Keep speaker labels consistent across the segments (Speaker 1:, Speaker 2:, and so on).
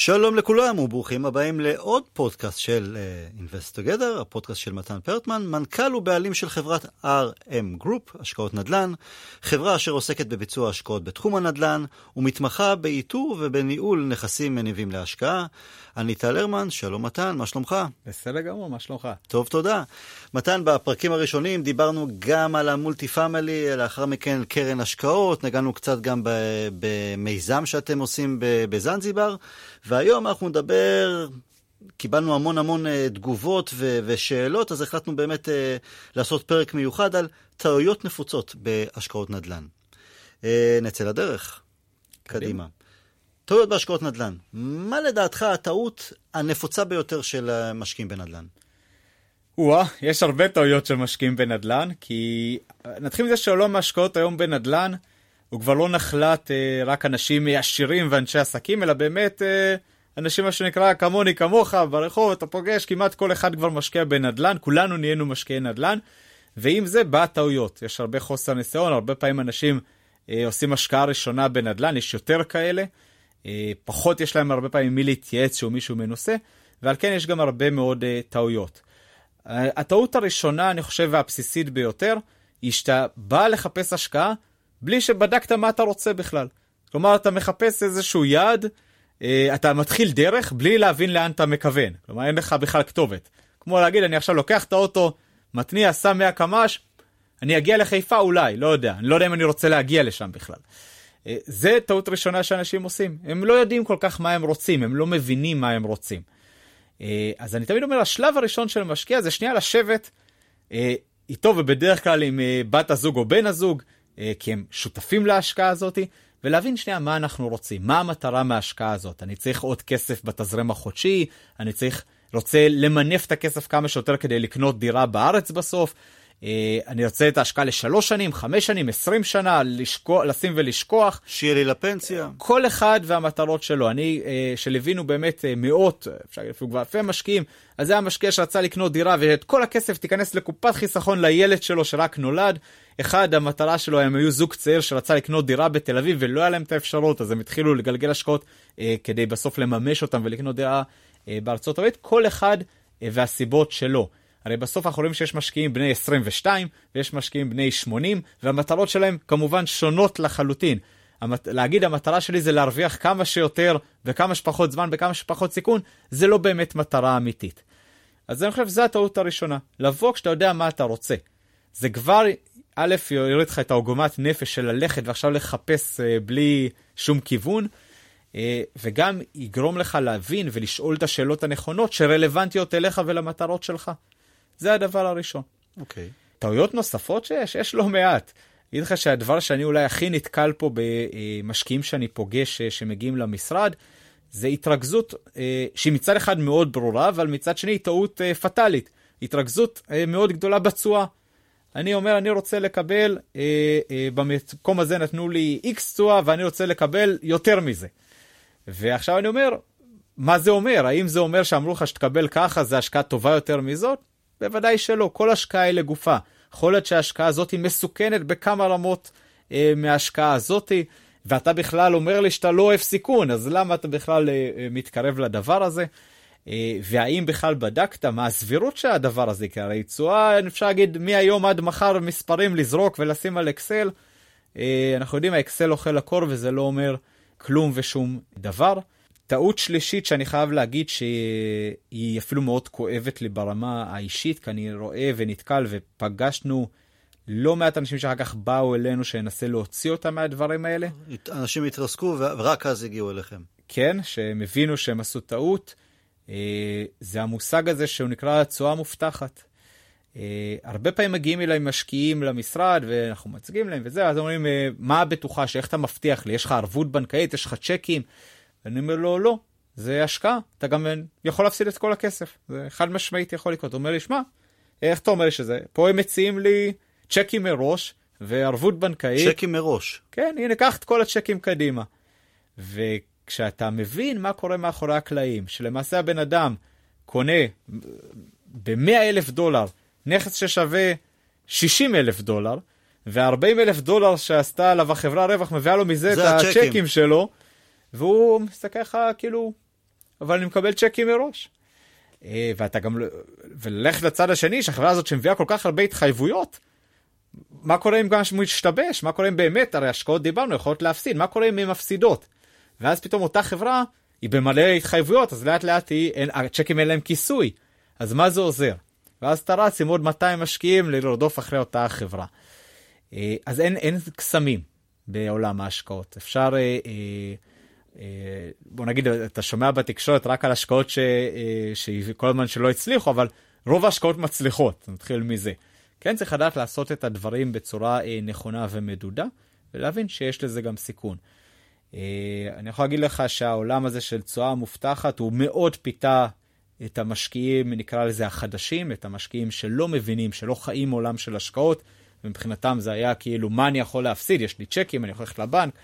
Speaker 1: שלום לכולם וברוכים הבאים לעוד פודקאסט של uh, Invest Together, הפודקאסט של מתן פרטמן, מנכ"ל ובעלים של חברת RM Group, השקעות נדל"ן, חברה אשר עוסקת בביצוע השקעות בתחום הנדל"ן ומתמחה באיתור ובניהול נכסים מניבים להשקעה. אני טל הרמן, שלום מתן, מה שלומך?
Speaker 2: בסדר גמור, מה שלומך?
Speaker 1: טוב, תודה. מתן, בפרקים הראשונים דיברנו גם על המולטי פאמילי, לאחר מכן קרן השקעות, נגענו קצת גם במיזם שאתם עושים בזנזיבר. והיום אנחנו נדבר, קיבלנו המון המון אה, תגובות ו- ושאלות, אז החלטנו באמת אה, לעשות פרק מיוחד על טעויות נפוצות בהשקעות נדל"ן. אה, נצא לדרך. קדימה. קדימה. טעויות בהשקעות נדל"ן. מה לדעתך הטעות הנפוצה ביותר של משקיעים בנדל"ן?
Speaker 2: וואה, יש הרבה טעויות של משקיעים בנדל"ן, כי נתחיל מזה שעולם ההשקעות היום בנדל"ן הוא כבר לא נחלת אה, רק אנשים עשירים ואנשי עסקים, אלא באמת אה, אנשים מה שנקרא כמוני כמוך ברחוב, אתה פוגש, כמעט כל אחד כבר משקיע בנדל"ן, כולנו נהיינו משקיעי נדל"ן, ועם זה בא טעויות. יש הרבה חוסר ניסיון, הרבה פעמים אנשים אה, עושים השקעה ראשונה בנדל"ן, יש יותר כאלה, אה, פחות יש להם הרבה פעמים מי להתייעץ שהוא מישהו מנוסה, ועל כן יש גם הרבה מאוד אה, טעויות. הטעות הראשונה, אני חושב, והבסיסית ביותר, היא שאתה בא לחפש השקעה, בלי שבדקת מה אתה רוצה בכלל. כלומר, אתה מחפש איזשהו יעד, אה, אתה מתחיל דרך בלי להבין לאן אתה מכוון. כלומר, אין לך בכלל כתובת. כמו להגיד, אני עכשיו לוקח את האוטו, מתניע, שם 100 קמ"ש, אני אגיע לחיפה אולי, לא יודע. אני לא יודע אם אני רוצה להגיע לשם בכלל. אה, זה טעות ראשונה שאנשים עושים. הם לא יודעים כל כך מה הם רוצים, הם לא מבינים מה הם רוצים. אה, אז אני תמיד אומר, השלב הראשון של המשקיע זה שנייה לשבת איתו ובדרך כלל עם בת הזוג או בן הזוג, כי הם שותפים להשקעה הזאת, ולהבין שנייה מה אנחנו רוצים, מה המטרה מההשקעה הזאת. אני צריך עוד כסף בתזרם החודשי, אני צריך, רוצה למנף את הכסף כמה שיותר כדי לקנות דירה בארץ בסוף. אה, אני רוצה את ההשקעה לשלוש שנים, חמש שנים, עשרים שנה, לשקוע, לשים ולשכוח.
Speaker 1: שיהיה לי לפנסיה.
Speaker 2: כל אחד והמטרות שלו. אני, אה, שליווינו באמת מאות, אפשר להגיד אפילו כבר אלפי משקיעים, אז זה המשקיע שרצה לקנות דירה ואת כל הכסף תיכנס לקופת חיסכון לילד שלו שרק נולד. אחד, המטרה שלו, הם היו זוג צעיר שרצה לקנות דירה בתל אביב ולא היה להם את האפשרות, אז הם התחילו לגלגל השקעות אה, כדי בסוף לממש אותם ולקנות דירה אה, בארצות הברית. כל אחד אה, והסיבות שלו. הרי בסוף אנחנו רואים שיש משקיעים בני 22 ויש משקיעים בני 80, והמטרות שלהם כמובן שונות לחלוטין. המת... להגיד המטרה שלי זה להרוויח כמה שיותר וכמה שפחות זמן בכמה שפחות סיכון, זה לא באמת מטרה אמיתית. אז אני חושב שזו הטעות הראשונה, לבוא כשאתה יודע מה אתה רוצה. זה כבר א', יוריד לך את העוגמת נפש של ללכת ועכשיו לחפש uh, בלי שום כיוון, uh, וגם יגרום לך להבין ולשאול את השאלות הנכונות שרלוונטיות אליך ולמטרות שלך. זה הדבר הראשון.
Speaker 1: אוקיי. Okay.
Speaker 2: טעויות נוספות שיש? יש לא מעט. אגיד לך שהדבר שאני אולי הכי נתקל פה במשקיעים שאני פוגש uh, שמגיעים למשרד, זה התרכזות שהיא מצד אחד מאוד ברורה, אבל מצד שני טעות uh, פטאלית. התרכזות מאוד גדולה בתשואה. אני אומר, אני רוצה לקבל, אה, אה, במקום הזה נתנו לי איקס תשואה ואני רוצה לקבל יותר מזה. ועכשיו אני אומר, מה זה אומר? האם זה אומר שאמרו לך שתקבל ככה, זה השקעה טובה יותר מזאת? בוודאי שלא, כל השקעה היא לגופה. יכול להיות שההשקעה הזאת היא מסוכנת בכמה רמות אה, מההשקעה הזאת, ואתה בכלל אומר לי שאתה לא אוהב סיכון, אז למה אתה בכלל אה, אה מתקרב לדבר הזה? אה, והאם בכלל בדקת מה הסבירות של הדבר הזה? כי הרי תשואה, אפשר להגיד, מהיום עד מחר מספרים לזרוק ולשים על אקסל. אה, אנחנו יודעים, האקסל אוכל הקור וזה לא אומר כלום ושום דבר. טעות שלישית שאני חייב להגיד שהיא אפילו מאוד כואבת לי ברמה האישית, כי אני רואה ונתקל ופגשנו לא מעט אנשים שאחר כך באו אלינו שננסה להוציא אותם מהדברים האלה.
Speaker 1: אנשים התרסקו ורק אז הגיעו אליכם.
Speaker 2: כן, שהם הבינו שהם עשו טעות. אה, זה המושג הזה שהוא נקרא תשואה מובטחת. אה, הרבה פעמים מגיעים אליי משקיעים למשרד ואנחנו מצגים להם וזה, אז אומרים, אה, מה הבטוחה שאיך אתה מבטיח לי? יש לך ערבות בנקאית, יש לך צ'קים? ואני אומר לו, לא, זה השקעה, אתה גם יכול להפסיד את כל הכסף. זה חד משמעית יכול לקרות. הוא אומר לי, שמע, איך אתה אומר שזה? פה הם מציעים לי צ'קים מראש וערבות בנקאית.
Speaker 1: צ'קים מראש.
Speaker 2: כן, הנה, קח את כל הצ'קים קדימה. ו... כשאתה מבין מה קורה מאחורי הקלעים, שלמעשה הבן אדם קונה ב-100 אלף דולר נכס ששווה 60 אלף דולר, ו-40 אלף דולר שעשתה עליו החברה רווח מביאה לו מזה את הצ'קים. הצ'קים שלו, והוא מסתכל לך כאילו, אבל אני מקבל צ'קים מראש. אה, ואתה גם, לא- וללכת לצד השני, שהחברה הזאת שמביאה כל כך הרבה התחייבויות, מה קורה אם גם הוא ישתבש? מה קורה אם באמת, הרי השקעות דיברנו, יכולות להפסיד, מה קורה אם הן מפסידות? ואז פתאום אותה חברה, היא במלא התחייבויות, אז לאט לאט היא, אין, הצ'קים אין להם כיסוי. אז מה זה עוזר? ואז אתה רץ עם עוד 200 משקיעים לרדוף אחרי אותה חברה. אה, אז אין, אין קסמים בעולם ההשקעות. אפשר, אה, אה, בוא נגיד, אתה שומע בתקשורת רק על השקעות ש, שכל הזמן שלא הצליחו, אבל רוב ההשקעות מצליחות, נתחיל מזה. כן צריך לדעת לעשות את הדברים בצורה נכונה ומדודה, ולהבין שיש לזה גם סיכון. אני יכול להגיד לך שהעולם הזה של תשואה מובטחת הוא מאוד פיתה את המשקיעים, נקרא לזה החדשים, את המשקיעים שלא מבינים, שלא חיים עולם של השקעות, ומבחינתם זה היה כאילו, מה אני יכול להפסיד? יש לי צ'קים, אני יכול ללכת לבנק.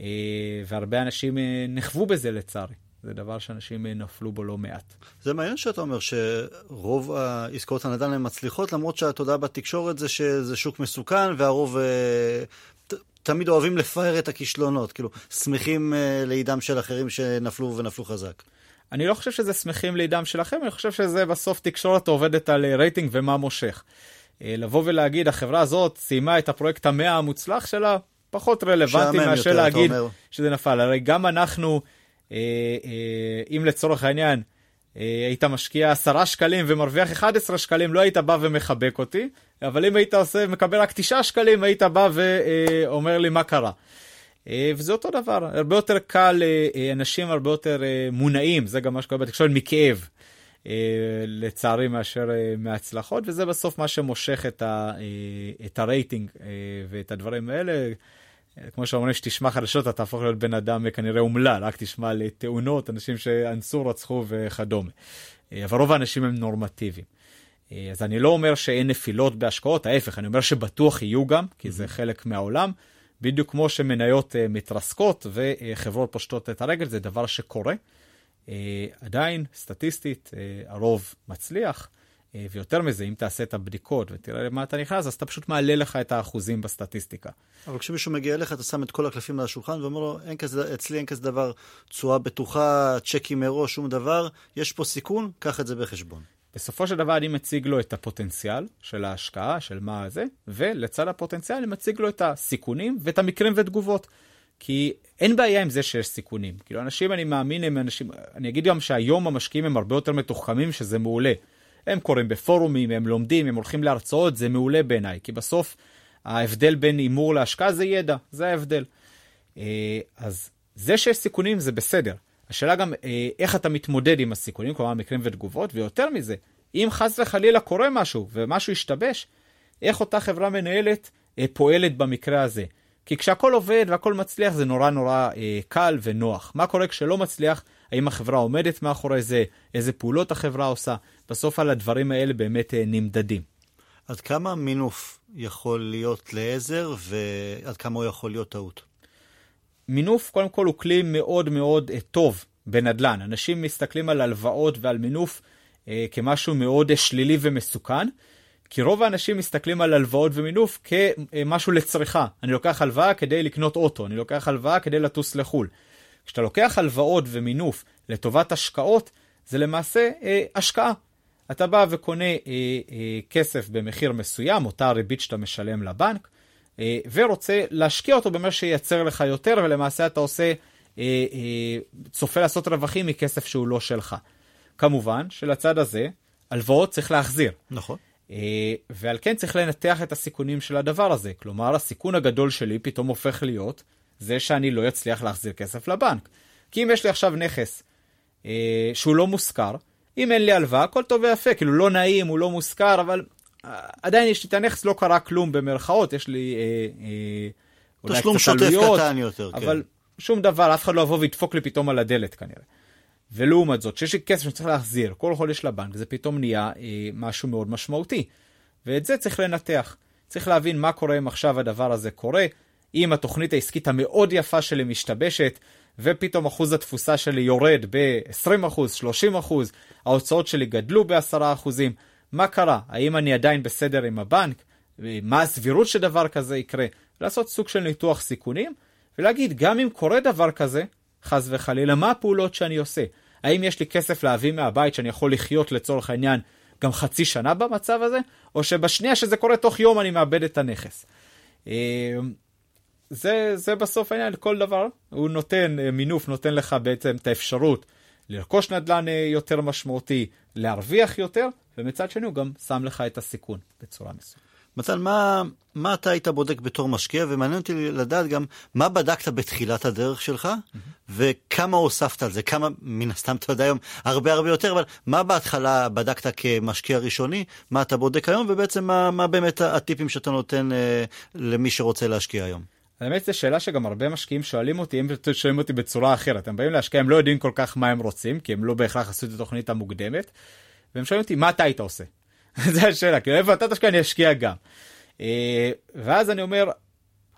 Speaker 2: אה, והרבה אנשים אה, נכוו בזה לצערי. זה דבר שאנשים אה, נפלו בו לא מעט.
Speaker 1: זה מעניין שאתה אומר שרוב העסקאות הנדל"ן הן מצליחות, למרות שהתודעה בתקשורת זה שזה שוק מסוכן, והרוב תמיד אוהבים לפאר את הכישלונות, כאילו, שמחים לעידם של אחרים שנפלו ונפלו חזק.
Speaker 2: אני לא חושב שזה שמחים לעידם שלכם, אני חושב שזה בסוף תקשורת עובדת על רייטינג ומה מושך. אה, לבוא ולהגיד, החברה הזאת סיימה את הפרויקט המאה המוצלח שלה, פחות רלוונטי מאשר להגיד שזה נפל. הרי גם אנחנו, אה, אה, אם לצורך העניין, היית משקיע 10 שקלים ומרוויח 11 שקלים, לא היית בא ומחבק אותי, אבל אם היית עושה, מקבל רק 9 שקלים, היית בא ואומר לי מה קרה. וזה אותו דבר, הרבה יותר קל, אנשים הרבה יותר מונעים, זה גם מה שקורה בתקשורת, מכאב. אה, לצערי מאשר אה, מהצלחות, וזה בסוף מה שמושך את, ה, אה, את הרייטינג ואת הדברים האלה. כמו שאומרים שתשמע חדשות אתה תהפוך להיות בן אדם כנראה אומלל, רק תשמע על תאונות, אנשים שאנסו, רצחו וכדומה. אבל רוב האנשים הם נורמטיביים. אז אני לא אומר שאין נפילות בהשקעות, ההפך, אני אומר שבטוח יהיו גם, כי זה חלק מהעולם. בדיוק כמו שמניות מתרסקות וחברות פושטות את הרגל, זה דבר שקורה. אה, עדיין, סטטיסטית, אה, הרוב מצליח. אה, ויותר מזה, אם תעשה את הבדיקות ותראה למה אתה נכנס, אז אתה פשוט מעלה לך את האחוזים בסטטיסטיקה.
Speaker 1: אבל כשמישהו מגיע אליך, אתה שם את כל הקלפים על השולחן ואומר לו, אין כזה, אצלי אין כזה דבר, תשואה בטוחה, צ'קים מראש, שום דבר, יש פה סיכון, קח את זה בחשבון.
Speaker 2: בסופו של דבר אני מציג לו את הפוטנציאל של ההשקעה, של מה זה, ולצד הפוטנציאל אני מציג לו את הסיכונים ואת המקרים ותגובות. כי אין בעיה עם זה שיש סיכונים. כאילו, אנשים, אני מאמין, הם אנשים... אני אגיד גם שהיום המשקיעים הם הרבה יותר מתוחכמים, שזה מעולה. הם קוראים בפורומים, הם לומדים, הם הולכים להרצאות, זה מעולה בעיניי. כי בסוף, ההבדל בין הימור להשקעה זה ידע, זה ההבדל. אה, אז זה שיש סיכונים זה בסדר. השאלה גם אה, איך אתה מתמודד עם הסיכונים, כלומר מקרים ותגובות, ויותר מזה, אם חס וחלילה קורה משהו ומשהו ישתבש, איך אותה חברה מנהלת אה, פועלת במקרה הזה. כי כשהכול עובד והכל מצליח זה נורא נורא אה, קל ונוח. מה קורה כשלא מצליח? האם החברה עומדת מאחורי זה? איזה פעולות החברה עושה? בסוף על הדברים האלה באמת אה, נמדדים.
Speaker 1: עד כמה מינוף יכול להיות לעזר ועד כמה הוא יכול להיות טעות?
Speaker 2: מינוף קודם כל הוא כלי מאוד מאוד אה, טוב בנדל"ן. אנשים מסתכלים על הלוואות ועל מינוף אה, כמשהו מאוד אה, שלילי ומסוכן. כי רוב האנשים מסתכלים על הלוואות ומינוף כמשהו לצריכה. אני לוקח הלוואה כדי לקנות אוטו, אני לוקח הלוואה כדי לטוס לחו"ל. כשאתה לוקח הלוואות ומינוף לטובת השקעות, זה למעשה אה, השקעה. אתה בא וקונה אה, אה, כסף במחיר מסוים, אותה הריבית שאתה משלם לבנק, אה, ורוצה להשקיע אותו במה שייצר לך יותר, ולמעשה אתה עושה, אה, אה, צופה לעשות רווחים מכסף שהוא לא שלך. כמובן שלצד הזה, הלוואות צריך להחזיר.
Speaker 1: נכון.
Speaker 2: אה, ועל כן צריך לנתח את הסיכונים של הדבר הזה. כלומר, הסיכון הגדול שלי פתאום הופך להיות זה שאני לא אצליח להחזיר כסף לבנק. כי אם יש לי עכשיו נכס אה, שהוא לא מושכר, אם אין לי הלוואה, הכל טוב ויפה, כאילו לא נעים, הוא לא מושכר, אבל אה, עדיין יש לי את הנכס, לא קרה כלום במרכאות, יש לי אה, אה,
Speaker 1: אולי קצת עלויות, קטן יותר,
Speaker 2: אבל כן. שום דבר, אף אחד לא יבוא וידפוק לי פתאום על הדלת כנראה. ולעומת זאת, שיש לי כסף שאני צריך להחזיר כל חודש לבנק, זה פתאום נהיה אה, משהו מאוד משמעותי. ואת זה צריך לנתח. צריך להבין מה קורה אם עכשיו הדבר הזה קורה, אם התוכנית העסקית המאוד יפה שלי משתבשת, ופתאום אחוז התפוסה שלי יורד ב-20%, 30%, ההוצאות שלי גדלו ב-10%, מה קרה? האם אני עדיין בסדר עם הבנק? מה הסבירות שדבר כזה יקרה? לעשות סוג של ניתוח סיכונים, ולהגיד, גם אם קורה דבר כזה, חס וחלילה, מה הפעולות שאני עושה? האם יש לי כסף להביא מהבית שאני יכול לחיות לצורך העניין גם חצי שנה במצב הזה, או שבשנייה שזה קורה תוך יום אני מאבד את הנכס. זה, זה בסוף העניין, כל דבר, הוא נותן, אה, מינוף נותן לך בעצם את האפשרות לרכוש נדל"ן אה, יותר משמעותי, להרוויח יותר, ומצד שני הוא גם שם לך את הסיכון בצורה מסוימת.
Speaker 1: מתן, מה, מה אתה היית בודק בתור משקיע, ומעניין אותי לדעת גם מה בדקת בתחילת הדרך שלך, mm-hmm. וכמה הוספת על זה, כמה, מן הסתם אתה יודע היום הרבה הרבה יותר, אבל מה בהתחלה בדקת כמשקיע ראשוני, מה אתה בודק היום, ובעצם מה, מה באמת הטיפים שאתה נותן אה, למי שרוצה להשקיע היום.
Speaker 2: האמת זו שאלה שגם הרבה משקיעים שואלים אותי, הם שואלים אותי בצורה אחרת, הם באים להשקיע, הם לא יודעים כל כך מה הם רוצים, כי הם לא בהכרח עשו את התוכנית המוקדמת, והם שואלים אותי, מה אתה היית עושה? זו השאלה, כאילו איפה אתה תשקיע, אני אשקיע גם. אה, ואז אני אומר...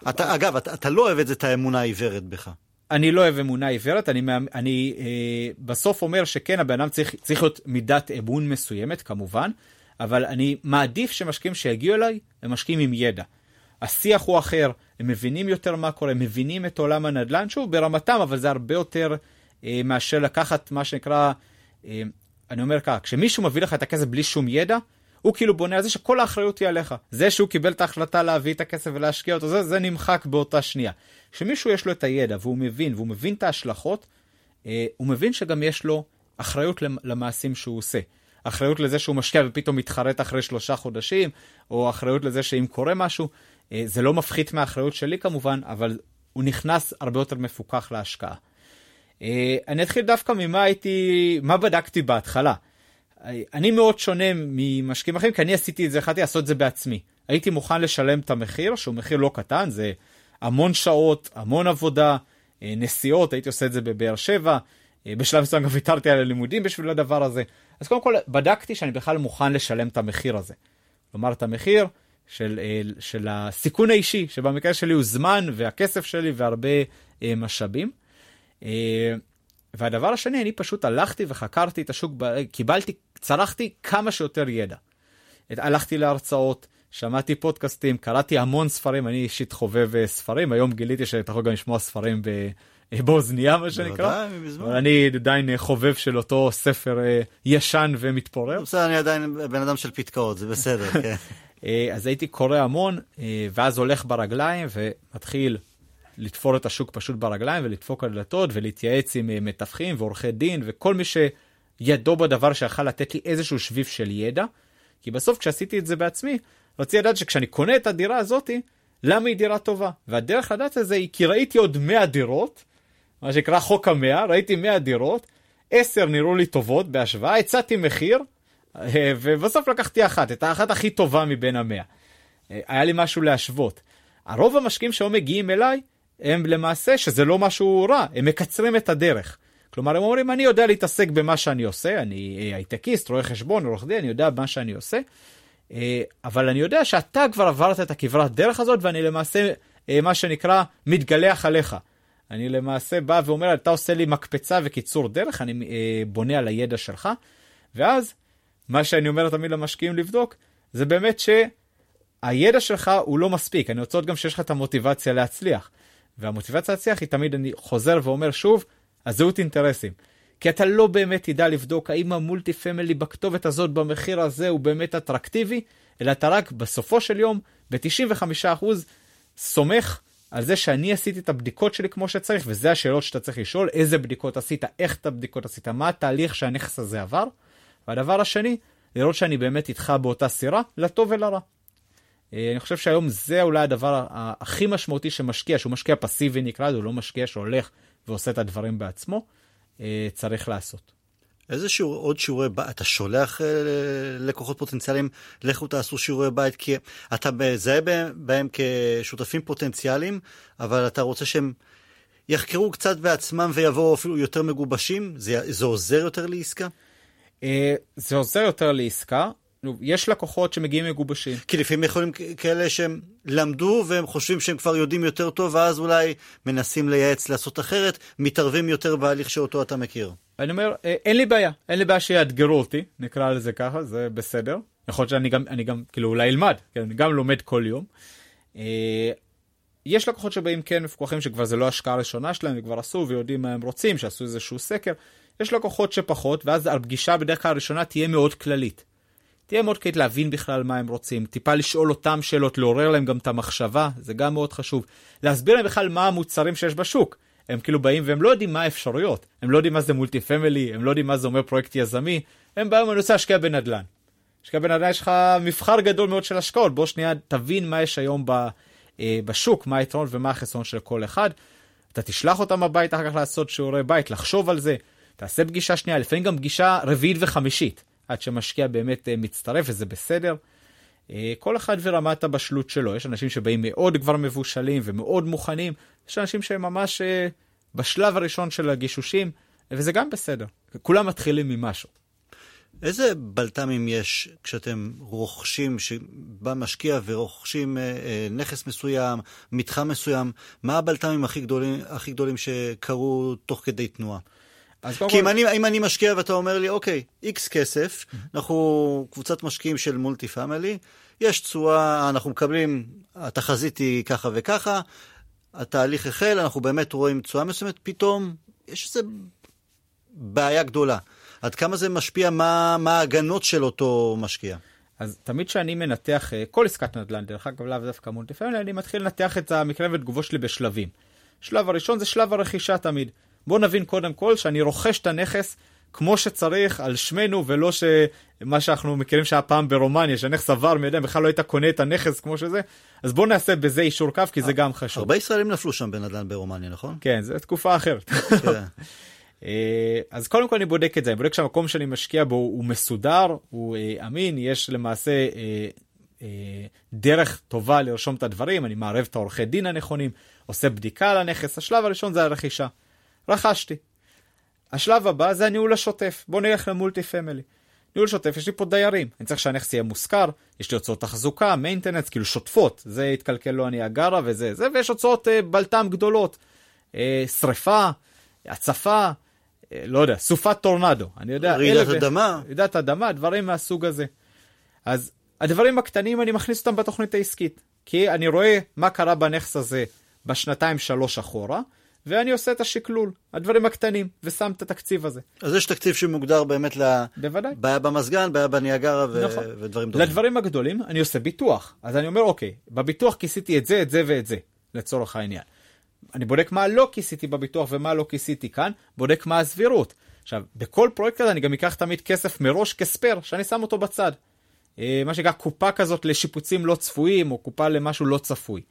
Speaker 1: אתה, אגב, אתה, אתה לא אוהב את זה, את האמונה העיוורת בך.
Speaker 2: אני לא אוהב אמונה עיוורת, אני, אני אה, בסוף אומר שכן, הבן אדם צריך, צריך להיות מידת אמון מסוימת, כמובן, אבל אני מעדיף שמשקיעים שיגיעו אליי, הם משקיעים עם ידע. השיח הוא אחר, הם מבינים יותר מה קורה, הם מבינים את עולם הנדל"ן, שוב, ברמתם, אבל זה הרבה יותר אה, מאשר לקחת מה שנקרא, אה, אני אומר ככה, כשמישהו מביא לך את הכסף בלי שום ידע, הוא כאילו בונה על זה שכל האחריות היא עליך. זה שהוא קיבל את ההחלטה להביא את הכסף ולהשקיע אותו, זה, זה נמחק באותה שנייה. כשמישהו יש לו את הידע והוא מבין, והוא מבין את ההשלכות, אה, הוא מבין שגם יש לו אחריות למעשים שהוא עושה. אחריות לזה שהוא משקיע ופתאום מתחרט אחרי שלושה חודשים, או אחריות לזה שאם קורה משהו, זה לא מפחית מהאחריות שלי כמובן, אבל הוא נכנס הרבה יותר מפוקח להשקעה. אה, אני אתחיל דווקא ממה הייתי, מה בדקתי בהתחלה. אני מאוד שונה ממשקיעים אחרים, כי אני עשיתי את זה, החלטתי לעשות את זה בעצמי. הייתי מוכן לשלם את המחיר, שהוא מחיר לא קטן, זה המון שעות, המון עבודה, אה, נסיעות, הייתי עושה את זה בבאר שבע, אה, בשלב מסוים גם ויתרתי על הלימודים בשביל הדבר הזה. אז קודם כל בדקתי שאני בכלל מוכן לשלם את המחיר הזה. כלומר, את המחיר של, אה, של הסיכון האישי, שבמקרה שלי הוא זמן והכסף שלי והרבה משאבים. והדבר השני, אני פשוט הלכתי וחקרתי את השוק, קיבלתי, צרכתי כמה שיותר ידע. הלכתי להרצאות, שמעתי פודקאסטים, קראתי המון ספרים, אני אישית חובב אה, ספרים, היום גיליתי שאתה יכול גם לשמוע ספרים אה, באוזנייה, מה שנקרא. אבל אני עדיין אה, חובב של אותו ספר ישן ומתפורר.
Speaker 1: בסדר, אני עדיין בן אדם של פתקאות, זה בסדר, כן.
Speaker 2: אז הייתי קורא המון, ואז הולך ברגליים ומתחיל לתפור את השוק פשוט ברגליים ולדפוק על דלתות ולהתייעץ עם מתווכים ועורכי דין וכל מי שידו בדבר שיכול לתת לי איזשהו שביב של ידע. כי בסוף כשעשיתי את זה בעצמי, רציתי לדעת שכשאני קונה את הדירה הזאתי, למה היא דירה טובה? והדרך לדעת את זה היא כי ראיתי עוד 100 דירות, מה שנקרא חוק המאה, ראיתי 100 דירות, 10 נראו לי טובות בהשוואה, הצעתי מחיר, אה, ובסוף לקחתי אחת, את האחת הכי טובה מבין המאה. אה, היה לי משהו להשוות. הרוב המשקיעים שהיום מגיעים אליי, הם למעשה, שזה לא משהו רע, הם מקצרים את הדרך. כלומר, הם אומרים, אני יודע להתעסק במה שאני עושה, אני אה, הייטקיסט, רואה חשבון, עורך דין, אני יודע מה שאני עושה, אה, אבל אני יודע שאתה כבר עברת את הכברת דרך הזאת, ואני למעשה, אה, מה שנקרא, מתגלח עליך. אני למעשה בא ואומר, אתה עושה לי מקפצה וקיצור דרך, אני בונה על הידע שלך, ואז, מה שאני אומר תמיד למשקיעים לבדוק, זה באמת שהידע שלך הוא לא מספיק, אני רוצה עוד גם שיש לך את המוטיבציה להצליח. והמוטיבציה להצליח היא תמיד, אני חוזר ואומר שוב, הזהות אינטרסים. כי אתה לא באמת תדע לבדוק האם המולטי פמילי בכתובת הזאת במחיר הזה הוא באמת אטרקטיבי, אלא אתה רק בסופו של יום ב-95% סומך על זה שאני עשיתי את הבדיקות שלי כמו שצריך, וזה השאלות שאתה צריך לשאול, איזה בדיקות עשית, איך את הבדיקות עשית, מה התהליך שהנכס הזה עבר. והדבר השני, לראות שאני באמת איתך באותה סירה, לטוב ולרע. אה, אני חושב שהיום זה אולי הדבר הכי משמעותי שמשקיע, שהוא משקיע פסיבי נקרא הוא לא משקיע שהולך ועושה את הדברים בעצמו, אה, צריך לעשות.
Speaker 1: איזה שיעור, עוד שיעורי בית, אתה שולח אה, לקוחות פוטנציאליים, לכו תעשו שיעורי בית, כי אתה מזהה בהם כשותפים פוטנציאליים, אבל אתה רוצה שהם יחקרו קצת בעצמם ויבואו אפילו יותר מגובשים? זה, זה עוזר יותר לעסקה?
Speaker 2: זה עוזר יותר לעסקה. יש לקוחות שמגיעים מגובשים.
Speaker 1: כי לפעמים יכולים כאלה שהם למדו והם חושבים שהם כבר יודעים יותר טוב, ואז אולי מנסים לייעץ לעשות אחרת, מתערבים יותר בהליך שאותו אתה מכיר.
Speaker 2: אני אומר, אה, אין לי בעיה, אין לי בעיה שיאתגרו אותי, נקרא לזה ככה, זה בסדר. יכול להיות שאני גם, אני גם, כאילו אולי אלמד, כן, אני גם לומד כל יום. יש לקוחות שבאים כן מפוקחים שכבר זה לא השקעה ראשונה שלהם, וכבר עשו ויודעים מה הם רוצים, שעשו איזשהו סקר. יש לקוחות שפחות, ואז הפגישה בדרך כלל הראשונה תהיה מאוד כללית. תהיה מאוד כללית להבין בכלל מה הם רוצים, טיפה לשאול אותם שאלות, לעורר להם גם את המחשבה, זה גם מאוד חשוב. להסביר להם בכלל מה המוצרים שיש בשוק. הם כאילו באים והם לא יודעים מה האפשרויות, הם לא יודעים מה זה multi family, הם לא יודעים מה זה אומר פרויקט יזמי, הם באים, אני רוצה להשקיע בנדל"ן. השקעה בנדל"ן יש לך מבחר גדול מאוד של השקעות, בוא שנייה תבין מה יש היום ב, בשוק, מה היתרון ומה החסרון של כל אחד. אתה תשלח אותם הביתה אחר כך לעשות שיעורי בית, לחשוב על זה, תעשה פגישה שנייה, לפעמים גם פגישה רביעית וחמישית, עד שמשקיע באמת אה, מצטרף וזה בסדר. אה, כל אחד ורמת הבשלות שלו, יש אנשים שבאים מאוד כבר מבושלים ומאוד מוכנים, יש אנשים שהם ממש אה, בשלב הראשון של הגישושים, וזה גם בסדר, כולם מתחילים ממשהו.
Speaker 1: איזה בלת"מים יש כשאתם רוכשים, שבא משקיע ורוכשים אה, אה, נכס מסוים, מתחם מסוים, מה הבלת"מים הכי גדולים, הכי גדולים שקרו תוך כדי תנועה? כי כל... אם, אני, אם אני משקיע ואתה אומר לי, אוקיי, איקס כסף, mm-hmm. אנחנו קבוצת משקיעים של מולטי פאמילי, יש תשואה, אנחנו מקבלים, התחזית היא ככה וככה, התהליך החל, אנחנו באמת רואים תשואה מסוימת, פתאום יש איזו בעיה גדולה. עד כמה זה משפיע, מה, מה ההגנות של אותו משקיע?
Speaker 2: אז תמיד כשאני מנתח אה, כל עסקת נדל"ן, דרך אגב לאו דווקא מולטי פאמילי, אני מתחיל לנתח את המקרה ותגובות שלי בשלבים. שלב הראשון זה שלב הרכישה תמיד. בוא נבין קודם כל שאני רוכש את הנכס כמו שצריך על שמנו ולא שמה שאנחנו מכירים שהיה פעם ברומניה שהנכס עבר מידע בכלל לא היית קונה את הנכס כמו שזה אז בוא נעשה בזה אישור קו כי זה גם חשוב.
Speaker 1: הרבה ישראלים נפלו שם בנדל"ן ברומניה נכון?
Speaker 2: כן זו תקופה אחרת. אה, אז קודם כל אני בודק את זה, אני בודק שהמקום שאני משקיע בו הוא מסודר, הוא אה, אמין, יש למעשה אה, דרך טובה לרשום את הדברים, אני מערב את העורכי דין הנכונים, עושה בדיקה על הנכס, השלב הראשון זה הרכישה. רכשתי. השלב הבא זה הניהול השוטף, בוא נלך ל multi family. ניהול שוטף, יש לי פה דיירים, אני צריך שהנכס יהיה מושכר, יש לי הוצאות תחזוקה, מיינטננס, כאילו שוטפות, זה התקלקל לו אני הגרה וזה, זה, ויש הוצאות בלטם גדולות, שריפה, הצפה, לא יודע, סופת טורנדו, אני יודע,
Speaker 1: רעידת אדמה,
Speaker 2: רעידת אדמה, דברים מהסוג הזה. אז הדברים הקטנים אני מכניס אותם בתוכנית העסקית, כי אני רואה מה קרה בנכס הזה בשנתיים שלוש אחורה, ואני עושה את השקלול, הדברים הקטנים, ושם את התקציב הזה.
Speaker 1: אז יש תקציב שמוגדר באמת לבעיה במזגן, בעיה בניאגרה ו... נכון. ודברים דומים.
Speaker 2: לדברים הגדולים אני עושה ביטוח. אז אני אומר, אוקיי, בביטוח כיסיתי את זה, את זה ואת זה, לצורך העניין. אני בודק מה לא כיסיתי בביטוח ומה לא כיסיתי כאן, בודק מה הסבירות. עכשיו, בכל פרויקט כזה אני גם אקח תמיד כסף מראש כספייר, שאני שם אותו בצד. אה, מה שנקרא קופה כזאת לשיפוצים לא צפויים, או קופה למשהו לא צפוי.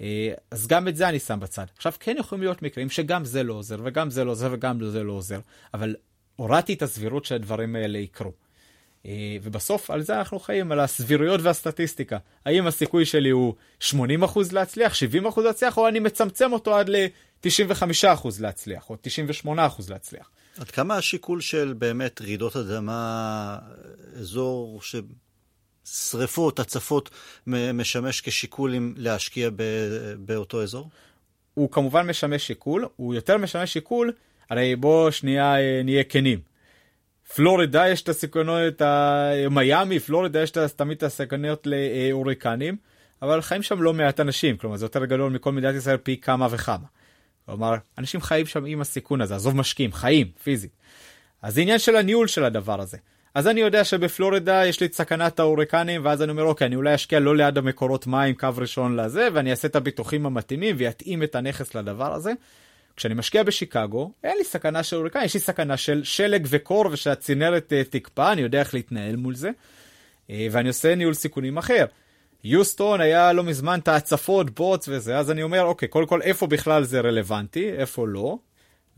Speaker 2: אה, אז גם את זה אני שם בצד. עכשיו, כן יכולים להיות מקרים שגם זה לא עוזר, וגם זה לא עוזר, וגם זה לא עוזר, אבל הורדתי את הסבירות שהדברים האלה יקרו. אה, ובסוף על זה אנחנו חיים, על הסבירויות והסטטיסטיקה. האם הסיכוי שלי הוא 80% להצליח, 70% להצליח, או אני מצמצם אותו עד ל-95% להצליח, או 98% להצליח.
Speaker 1: עד כמה השיקול של באמת רעידות אדמה, אזור ש... שריפות, הצפות, משמש כשיקול אם להשקיע באותו אזור?
Speaker 2: הוא כמובן משמש שיקול, הוא יותר משמש שיקול, הרי בוא שנייה אה, נהיה כנים. פלורידה יש את הסיכונות, מיאמי, פלורידה יש תמיד את הסכנות להוריקנים, אבל חיים שם לא מעט אנשים, כלומר זה יותר גדול מכל מדינת ישראל פי כמה וכמה. כלומר, אנשים חיים שם עם הסיכון הזה, עזוב משקיעים, חיים, פיזית. אז זה עניין של הניהול של הדבר הזה. אז אני יודע שבפלורידה יש לי את סכנת ההוריקנים, ואז אני אומר, אוקיי, אני אולי אשקיע לא ליד המקורות מים, קו ראשון לזה, ואני אעשה את הביטוחים המתאימים ויתאים את הנכס לדבר הזה. כשאני משקיע בשיקגו, אין לי סכנה של הוריקנים, יש לי סכנה של שלג וקור ושהצינרת uh, תקפא, אני יודע איך להתנהל מול זה, uh, ואני עושה ניהול סיכונים אחר. יוסטון היה לא מזמן את ההצפות, בוטס וזה, אז אני אומר, אוקיי, קודם כל איפה בכלל זה רלוונטי, איפה לא,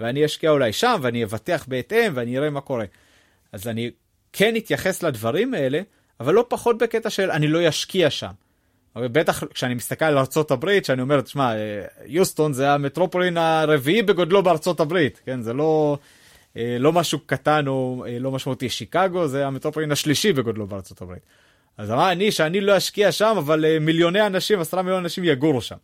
Speaker 2: ואני אשקיע אולי שם, ואני אבטח בהתאם, ואני אראה מה קורה. אז אני כן אתייחס לדברים האלה, אבל לא פחות בקטע של אני לא אשקיע שם. אבל בטח כשאני מסתכל על ארצות הברית, שאני אומר, תשמע, אה, יוסטון זה המטרופולין הרביעי בגודלו בארצות הברית, כן? זה לא, אה, לא משהו קטן או אה, לא משמעותי. שיקגו זה המטרופולין השלישי בגודלו בארצות הברית. אז אמרה אני שאני לא אשקיע שם, אבל מיליוני אנשים, עשרה מיליון אנשים יגורו שם.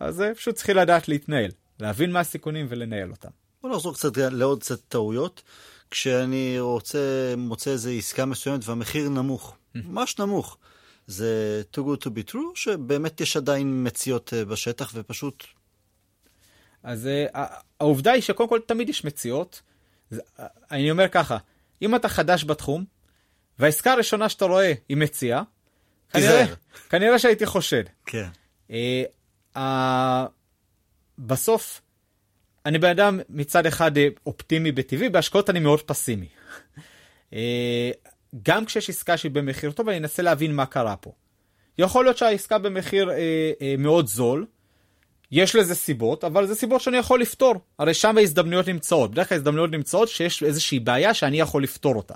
Speaker 2: אז פשוט צריכים לדעת להתנהל, להבין מה הסיכונים ולנהל אותם.
Speaker 1: בוא נחזור קצת לעוד קצת טעויות. כשאני רוצה, מוצא איזו עסקה מסוימת והמחיר נמוך, ממש נמוך. זה too good to be true, שבאמת יש עדיין מציאות אה, בשטח ופשוט...
Speaker 2: אז uh, העובדה היא שקודם כל תמיד יש מציאות, אני אומר ככה, אם אתה חדש בתחום, והעסקה הראשונה שאתה רואה היא מציעה, כנראה, כנראה שהייתי חושד.
Speaker 1: כן.
Speaker 2: בסוף, אני בן אדם מצד אחד אה, אופטימי בטבעי, בהשקעות אני מאוד פסימי. גם כשיש עסקה שהיא במחיר טוב, אני אנסה להבין מה קרה פה. יכול להיות שהעסקה במחיר uh, uh, מאוד זול, יש לזה סיבות, אבל זה סיבות שאני יכול לפתור. הרי שם ההזדמנויות נמצאות. בדרך כלל ההזדמנויות נמצאות שיש איזושהי בעיה שאני יכול לפתור אותה.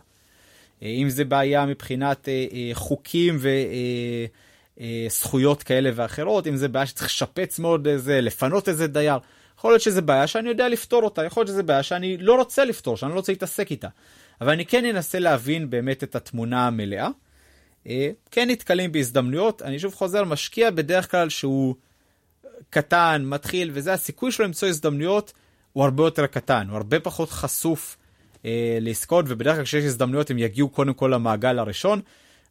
Speaker 2: אם זה בעיה מבחינת אה, אה, חוקים וזכויות אה, כאלה ואחרות, אם זה בעיה שצריך לשפץ מאוד איזה, לפנות איזה דייר. יכול להיות שזה בעיה שאני יודע לפתור אותה, יכול להיות שזה בעיה שאני לא רוצה לפתור, שאני לא רוצה להתעסק איתה. אבל אני כן אנסה להבין באמת את התמונה המלאה. כן נתקלים בהזדמנויות, אני שוב חוזר, משקיע בדרך כלל שהוא קטן, מתחיל, וזה הסיכוי שלו למצוא הזדמנויות הוא הרבה יותר קטן, הוא הרבה פחות חשוף אה, לעסקאות, ובדרך כלל כשיש הזדמנויות הם יגיעו קודם כל למעגל הראשון.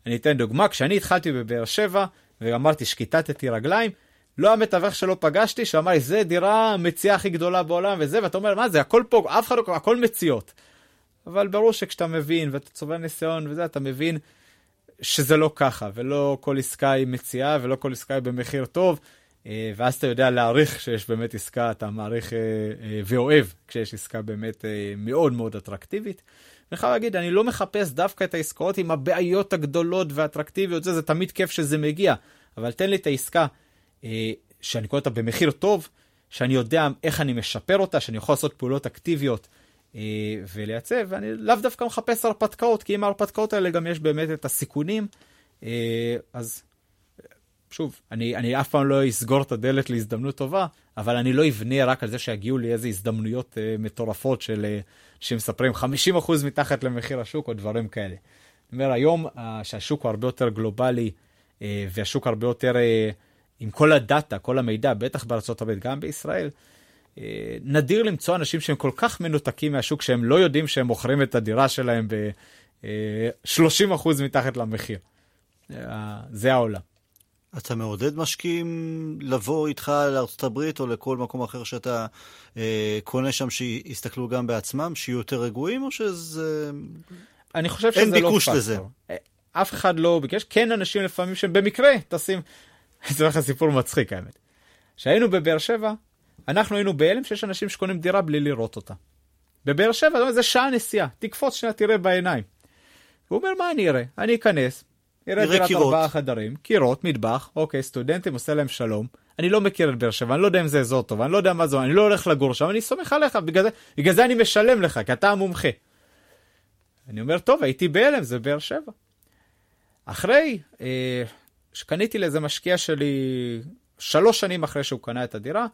Speaker 2: אני אתן דוגמה, כשאני התחלתי בבאר שבע, ואמרתי שכיתתתי רגליים, לא המתווך שלא פגשתי, שאמר לי, זה דירה המציאה הכי גדולה בעולם וזה, ואתה אומר, מה זה, הכל פה, אף אחד לא, הכל מציאות. אבל ברור שכשאתה מבין ואתה צובר ניסיון וזה, אתה מבין שזה לא ככה, ולא כל עסקה היא מציאה, ולא כל עסקה היא במחיר טוב, אה, ואז אתה יודע להעריך שיש באמת עסקה, אתה מעריך אה, אה, ואוהב כשיש עסקה באמת מאוד מאוד אטרקטיבית. אני חייב להגיד, אני לא מחפש דווקא את העסקאות עם הבעיות הגדולות והאטרקטיביות, זה, זה תמיד כיף שזה מגיע, אבל תן לי את העסקה שאני קורא אותה במחיר טוב, שאני יודע איך אני משפר אותה, שאני יכול לעשות פעולות אקטיביות ולייצב, ואני לאו דווקא מחפש הרפתקאות, כי עם ההרפתקאות האלה גם יש באמת את הסיכונים, אז שוב, אני, אני אף פעם לא אסגור את הדלת להזדמנות טובה, אבל אני לא אבנה רק על זה שיגיעו לי איזה הזדמנויות uh, מטורפות של שמספרים 50% מתחת למחיר השוק או דברים כאלה. אני אומר, היום שהשוק הוא הרבה יותר גלובלי והשוק הרבה יותר עם כל הדאטה, כל המידע, בטח הברית, גם בישראל, נדיר למצוא אנשים שהם כל כך מנותקים מהשוק שהם לא יודעים שהם מוכרים את הדירה שלהם ב-30% uh, מתחת למחיר. Uh, זה העולם.
Speaker 1: אתה מעודד משקיעים לבוא איתך לארה"ב או לכל מקום אחר שאתה אה, קונה שם, שיסתכלו גם בעצמם, שיהיו יותר רגועים, או שזה...
Speaker 2: אני חושב שזה לא
Speaker 1: פקטור. אין ביקוש לזה.
Speaker 2: אה, אף אחד לא ביקש, כן אנשים לפעמים שהם במקרה טסים, אני אספר לך סיפור מצחיק האמת. כשהיינו בבאר שבע, אנחנו היינו בהלם שיש אנשים שקונים דירה בלי לראות אותה. בבאר שבע זה שעה נסיעה, תקפוץ שנייה תראה בעיניים. הוא אומר מה אני אראה? אני אכנס, יראה דירת ארבעה חדרים, קירות, מטבח, אוקיי, סטודנטים, עושה להם שלום. אני לא מכיר את באר שבע, אני לא יודע אם זה אזור טוב, אני לא יודע מה זה, אני לא הולך לגור שם, אני סומך עליך, בגלל זה, בגלל זה אני משלם לך, כי אתה המומחה. אני אומר, טוב, הייתי בהלם, זה באר שבע. אחרי אה, שקניתי לאיזה משקיע שלי, שלוש שנים אחרי שהוא קנה את הדירה,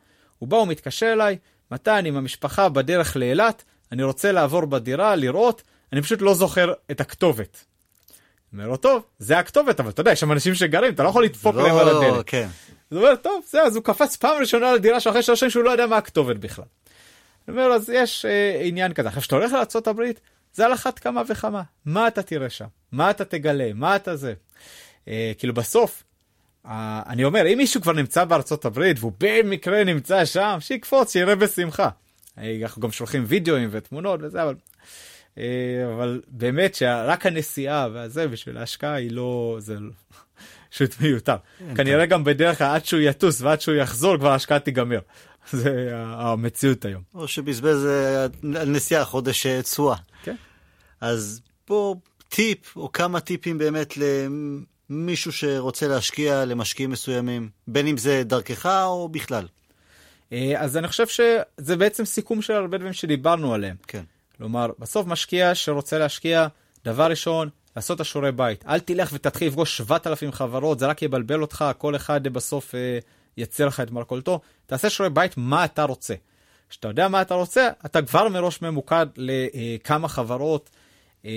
Speaker 2: הוא בא ומתקשר אליי, מתן עם המשפחה בדרך לאילת, אני רוצה לעבור בדירה, לראות, אני פשוט לא זוכר את הכתובת. אומר לו, טוב, זה הכתובת, אבל אתה יודע, יש שם אנשים שגרים, אתה לא יכול לדפוק להם על לא, הדלת. כן. אז הוא אומר, טוב, זה, אז הוא קפץ פעם ראשונה לדירה שלו אחרי שלוש שנים שהוא לא יודע מה הכתובת בכלל. אני אומר, אז יש אה, עניין כזה. עכשיו, כשאתה הולך לארה"ב, זה על אחת כמה וכמה. מה אתה תראה שם? מה אתה תגלה? מה אתה זה? אה, כאילו, בסוף, אה, אני אומר, אם מישהו כבר נמצא בארצות הברית והוא במקרה נמצא שם, שיקפוץ, שיראה בשמחה. אה, אנחנו גם שולחים וידאוים ותמונות וזה, אבל אה, אבל באמת שרק הנסיעה והזה בשביל ההשקעה היא לא, זה לא, פשוט מיותר. כנראה גם בדרך כלל עד שהוא יטוס ועד שהוא יחזור כבר ההשקעה תיגמר. זה המציאות היום.
Speaker 1: או שבזבז על נסיעה חודש אה, תשואה. כן. אז פה טיפ או כמה טיפים באמת למישהו שרוצה להשקיע למשקיעים מסוימים, בין אם זה דרכך או בכלל.
Speaker 2: אז אני חושב שזה בעצם סיכום של הרבה דברים שדיברנו עליהם. כן. כלומר, בסוף משקיע שרוצה להשקיע, דבר ראשון, לעשות את השיעורי בית. אל תלך ותתחיל לפגוש 7,000 חברות, זה רק יבלבל אותך, כל אחד בסוף אה, יצא לך את מרכולתו. תעשה שיעורי בית, מה אתה רוצה. כשאתה יודע מה אתה רוצה, אתה כבר מראש ממוקד לכמה חברות, אה,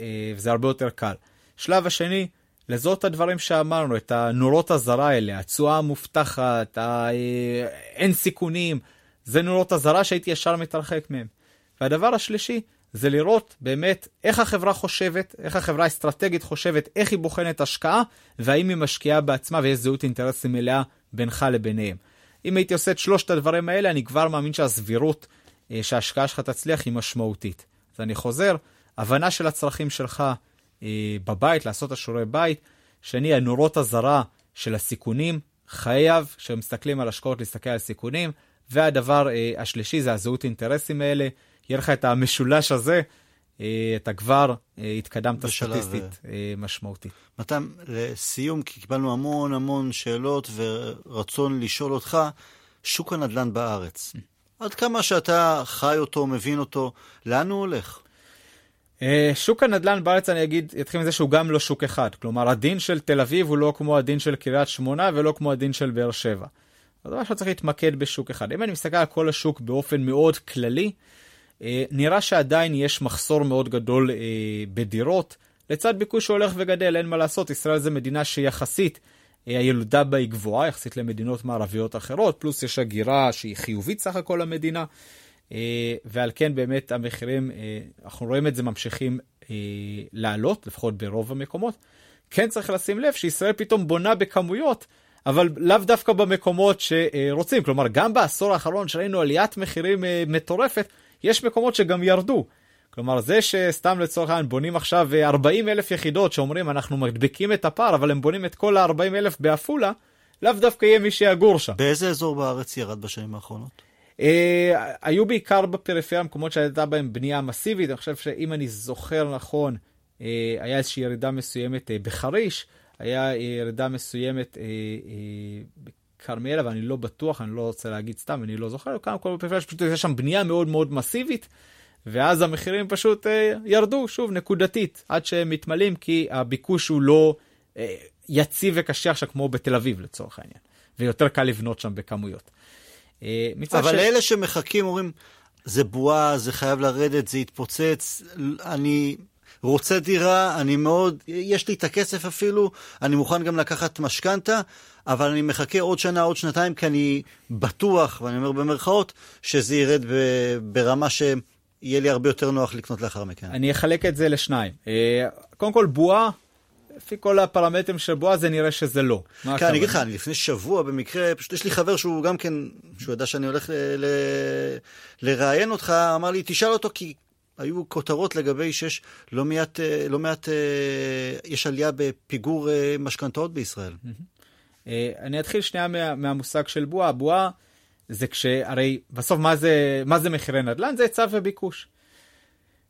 Speaker 2: אה, וזה הרבה יותר קל. שלב השני, לזאת את הדברים שאמרנו, את הנורות הזרה האלה, התשואה המובטחת, אה, אין סיכונים, זה נורות הזרה שהייתי ישר מתרחק מהם. והדבר השלישי זה לראות באמת איך החברה חושבת, איך החברה האסטרטגית חושבת, איך היא בוחנת השקעה, והאם היא משקיעה בעצמה ויש זהות אינטרסים מלאה בינך לביניהם. אם הייתי עושה את שלושת הדברים האלה, אני כבר מאמין שהסבירות שההשקעה שלך תצליח היא משמעותית. אז אני חוזר, הבנה של הצרכים שלך בבית, לעשות את השיעורי בית. שני, הנורות אזהרה של הסיכונים, חייב, כשמסתכלים על השקעות, להסתכל על סיכונים. והדבר השלישי זה הזהות אינטרסים האלה. יהיה לך את המשולש הזה, אה, אתה כבר אה, התקדמת סטטיסטית אה. משמעותית.
Speaker 1: מתן, לסיום, כי קיבלנו המון המון שאלות ורצון לשאול אותך, שוק הנדל"ן בארץ, עד כמה שאתה חי אותו, מבין אותו, לאן הוא הולך?
Speaker 2: שוק הנדל"ן בארץ, אני אגיד, אתחיל מזה שהוא גם לא שוק אחד. כלומר, הדין של תל אביב הוא לא כמו הדין של קריית שמונה ולא כמו הדין של באר שבע. אז ממש צריך להתמקד בשוק אחד. אם אני מסתכל על כל השוק באופן מאוד כללי, אה, נראה שעדיין יש מחסור מאוד גדול אה, בדירות, לצד ביקוש שהולך וגדל, אין מה לעשות, ישראל זה מדינה שיחסית אה, הילודה בה היא גבוהה, יחסית למדינות מערביות אחרות, פלוס יש הגירה שהיא חיובית סך הכל למדינה, ועל כן באמת המחירים, אנחנו רואים את זה ממשיכים לעלות, לפחות ברוב המקומות. כן צריך לשים לב שישראל פתאום בונה בכמויות, אבל לאו דווקא במקומות שרוצים. כלומר, גם בעשור האחרון שראינו עליית מחירים מטורפת, יש מקומות שגם ירדו. כלומר, זה שסתם לצורך העניין בונים עכשיו 40 אלף יחידות שאומרים אנחנו מדביקים את הפער, אבל הם בונים את כל ה-40 אלף בעפולה, לאו דווקא יהיה מי שיגור שם.
Speaker 1: באיזה אזור בארץ ירד בשנים האחרונות?
Speaker 2: אה, היו בעיקר בפריפריה, מקומות שהייתה בהם בנייה מסיבית, אני חושב שאם אני זוכר נכון, אה, היה איזושהי ירידה מסוימת אה, בחריש, היה ירידה מסוימת אה, אה, כרמיאל, אבל אני לא בטוח, אני לא רוצה להגיד סתם, אני לא זוכר, כמה כל בפריפריה פשוט יש שם בנייה מאוד מאוד מסיבית, ואז המחירים פשוט אה, ירדו, שוב, נקודתית, עד שהם מתמלאים, כי הביקוש הוא לא אה, יציב וקשה עכשיו כמו בתל אביב לצורך העניין, ויותר קל לבנות שם בכמויות.
Speaker 1: אה, אבל ש... אלה שמחכים אומרים, זה בועה, זה חייב לרדת, זה יתפוצץ, אני רוצה דירה, אני מאוד, יש לי את הכסף אפילו, אני מוכן גם לקחת משכנתה, אבל אני מחכה עוד שנה, עוד שנתיים, כי אני בטוח, ואני אומר במרכאות, שזה ירד ברמה שיהיה לי הרבה יותר נוח לקנות לאחר מכן.
Speaker 2: אני אחלק את זה לשניים. אה, קודם כל, בועה, לפי כל הפרמטרים של בועה, זה נראה שזה לא.
Speaker 1: כן, אני אגיד לך, אני לפני שבוע במקרה, פשוט יש לי חבר שהוא גם כן, שהוא ידע שאני הולך לראיין אותך, אמר לי, תשאל אותו, כי היו כותרות לגבי שיש לא מעט, אה, לא מעט, אה, יש עלייה בפיגור משכנתאות בישראל.
Speaker 2: אה, אני אתחיל שנייה מה, מהמושג של בועה. בועה זה כשהרי בסוף מה זה, מה זה מחירי נדל"ן? זה היצע וביקוש.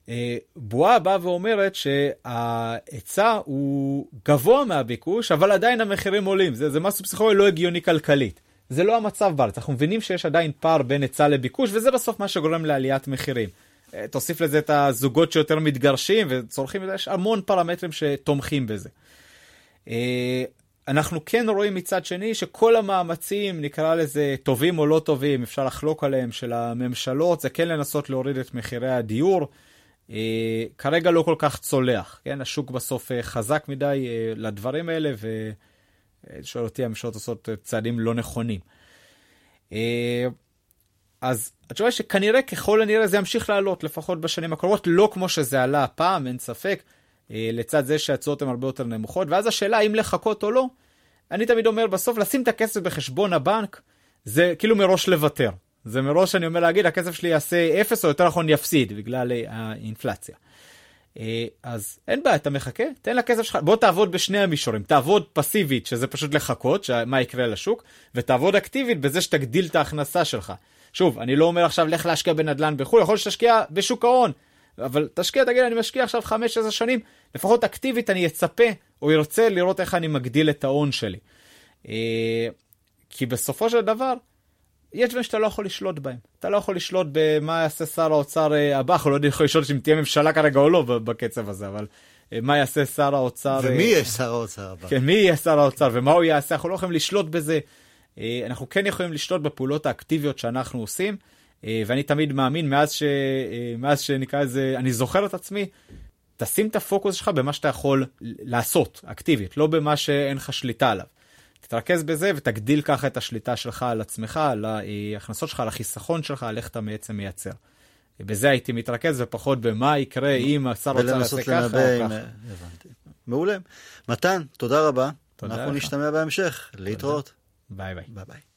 Speaker 2: אה, בועה באה ואומרת שההיצע הוא גבוה מהביקוש, אבל עדיין המחירים עולים. זה, זה משהו פסיכולוגי לא הגיוני כלכלית. זה לא המצב בארץ, אנחנו מבינים שיש עדיין פער בין היצע לביקוש, וזה בסוף מה שגורם לעליית מחירים. אה, תוסיף לזה את הזוגות שיותר מתגרשים וצורכים, יש המון פרמטרים שתומכים בזה. אנחנו כן רואים מצד שני שכל המאמצים, נקרא לזה טובים או לא טובים, אפשר לחלוק עליהם, של הממשלות, זה כן לנסות להוריד את מחירי הדיור. אה, כרגע לא כל כך צולח, כן? השוק בסוף אה, חזק מדי אה, לדברים האלה, ושואל אותי, הממשלות עושות צעדים לא נכונים. אז התשובה היא שכנראה, ככל הנראה, זה ימשיך לעלות, לפחות בשנים הקרובות, לא כמו שזה עלה הפעם, אין ספק. לצד זה שהתשואות הן הרבה יותר נמוכות, ואז השאלה אם לחכות או לא, אני תמיד אומר בסוף לשים את הכסף בחשבון הבנק, זה כאילו מראש לוותר. זה מראש אני אומר להגיד הכסף שלי יעשה אפס או יותר נכון יפסיד בגלל אה, האינפלציה. אה, אז אין בעיה, אתה מחכה, תן לכסף שלך, בוא תעבוד בשני המישורים, תעבוד פסיבית, שזה פשוט לחכות, מה יקרה לשוק, ותעבוד אקטיבית בזה שתגדיל את ההכנסה שלך. שוב, אני לא אומר עכשיו לך להשקיע בנדל"ן בחו"ל, יכול להיות שתשקיע בשוק ההון, אבל תשקיע, תגיד, אני משקיע עכשיו 5-10 שנים, לפחות אקטיבית אני אצפה או ארצה לראות איך אני מגדיל את ההון שלי. אה, כי בסופו של דבר, יש דברים שאתה לא יכול לשלוט בהם. אתה לא יכול לשלוט במה יעשה שר האוצר אה, הבא, אנחנו לא יודעים יכול לשלוט אם תהיה ממשלה כרגע או לא בקצב הזה, אבל אה, מה יעשה שר האוצר...
Speaker 1: ומי יהיה שר האוצר הבא.
Speaker 2: כן, מי יהיה שר האוצר ומה הוא יעשה, אנחנו לא יכולים לשלוט בזה. אנחנו כן יכולים לשלוט בפעולות האקטיביות שאנחנו עושים. אה, ואני תמיד מאמין, מאז, ש... אה, מאז שנקרא לזה, אני זוכר את עצמי, תשים את הפוקוס שלך במה שאתה יכול לעשות, אקטיבית, לא במה שאין לך שליטה עליו. תתרכז בזה ותגדיל ככה את השליטה שלך על עצמך, על ההכנסות שלך, על החיסכון שלך, על איך אתה בעצם מייצר. בזה הייתי מתרכז ופחות במה יקרה אם השר רוצה לעשות ככה או ככה. הבנתי.
Speaker 1: מעולה. מתן, תודה רבה. תודה אנחנו לך. נשתמע בהמשך. להתראות.
Speaker 2: ביי ביי.
Speaker 1: ביי ביי.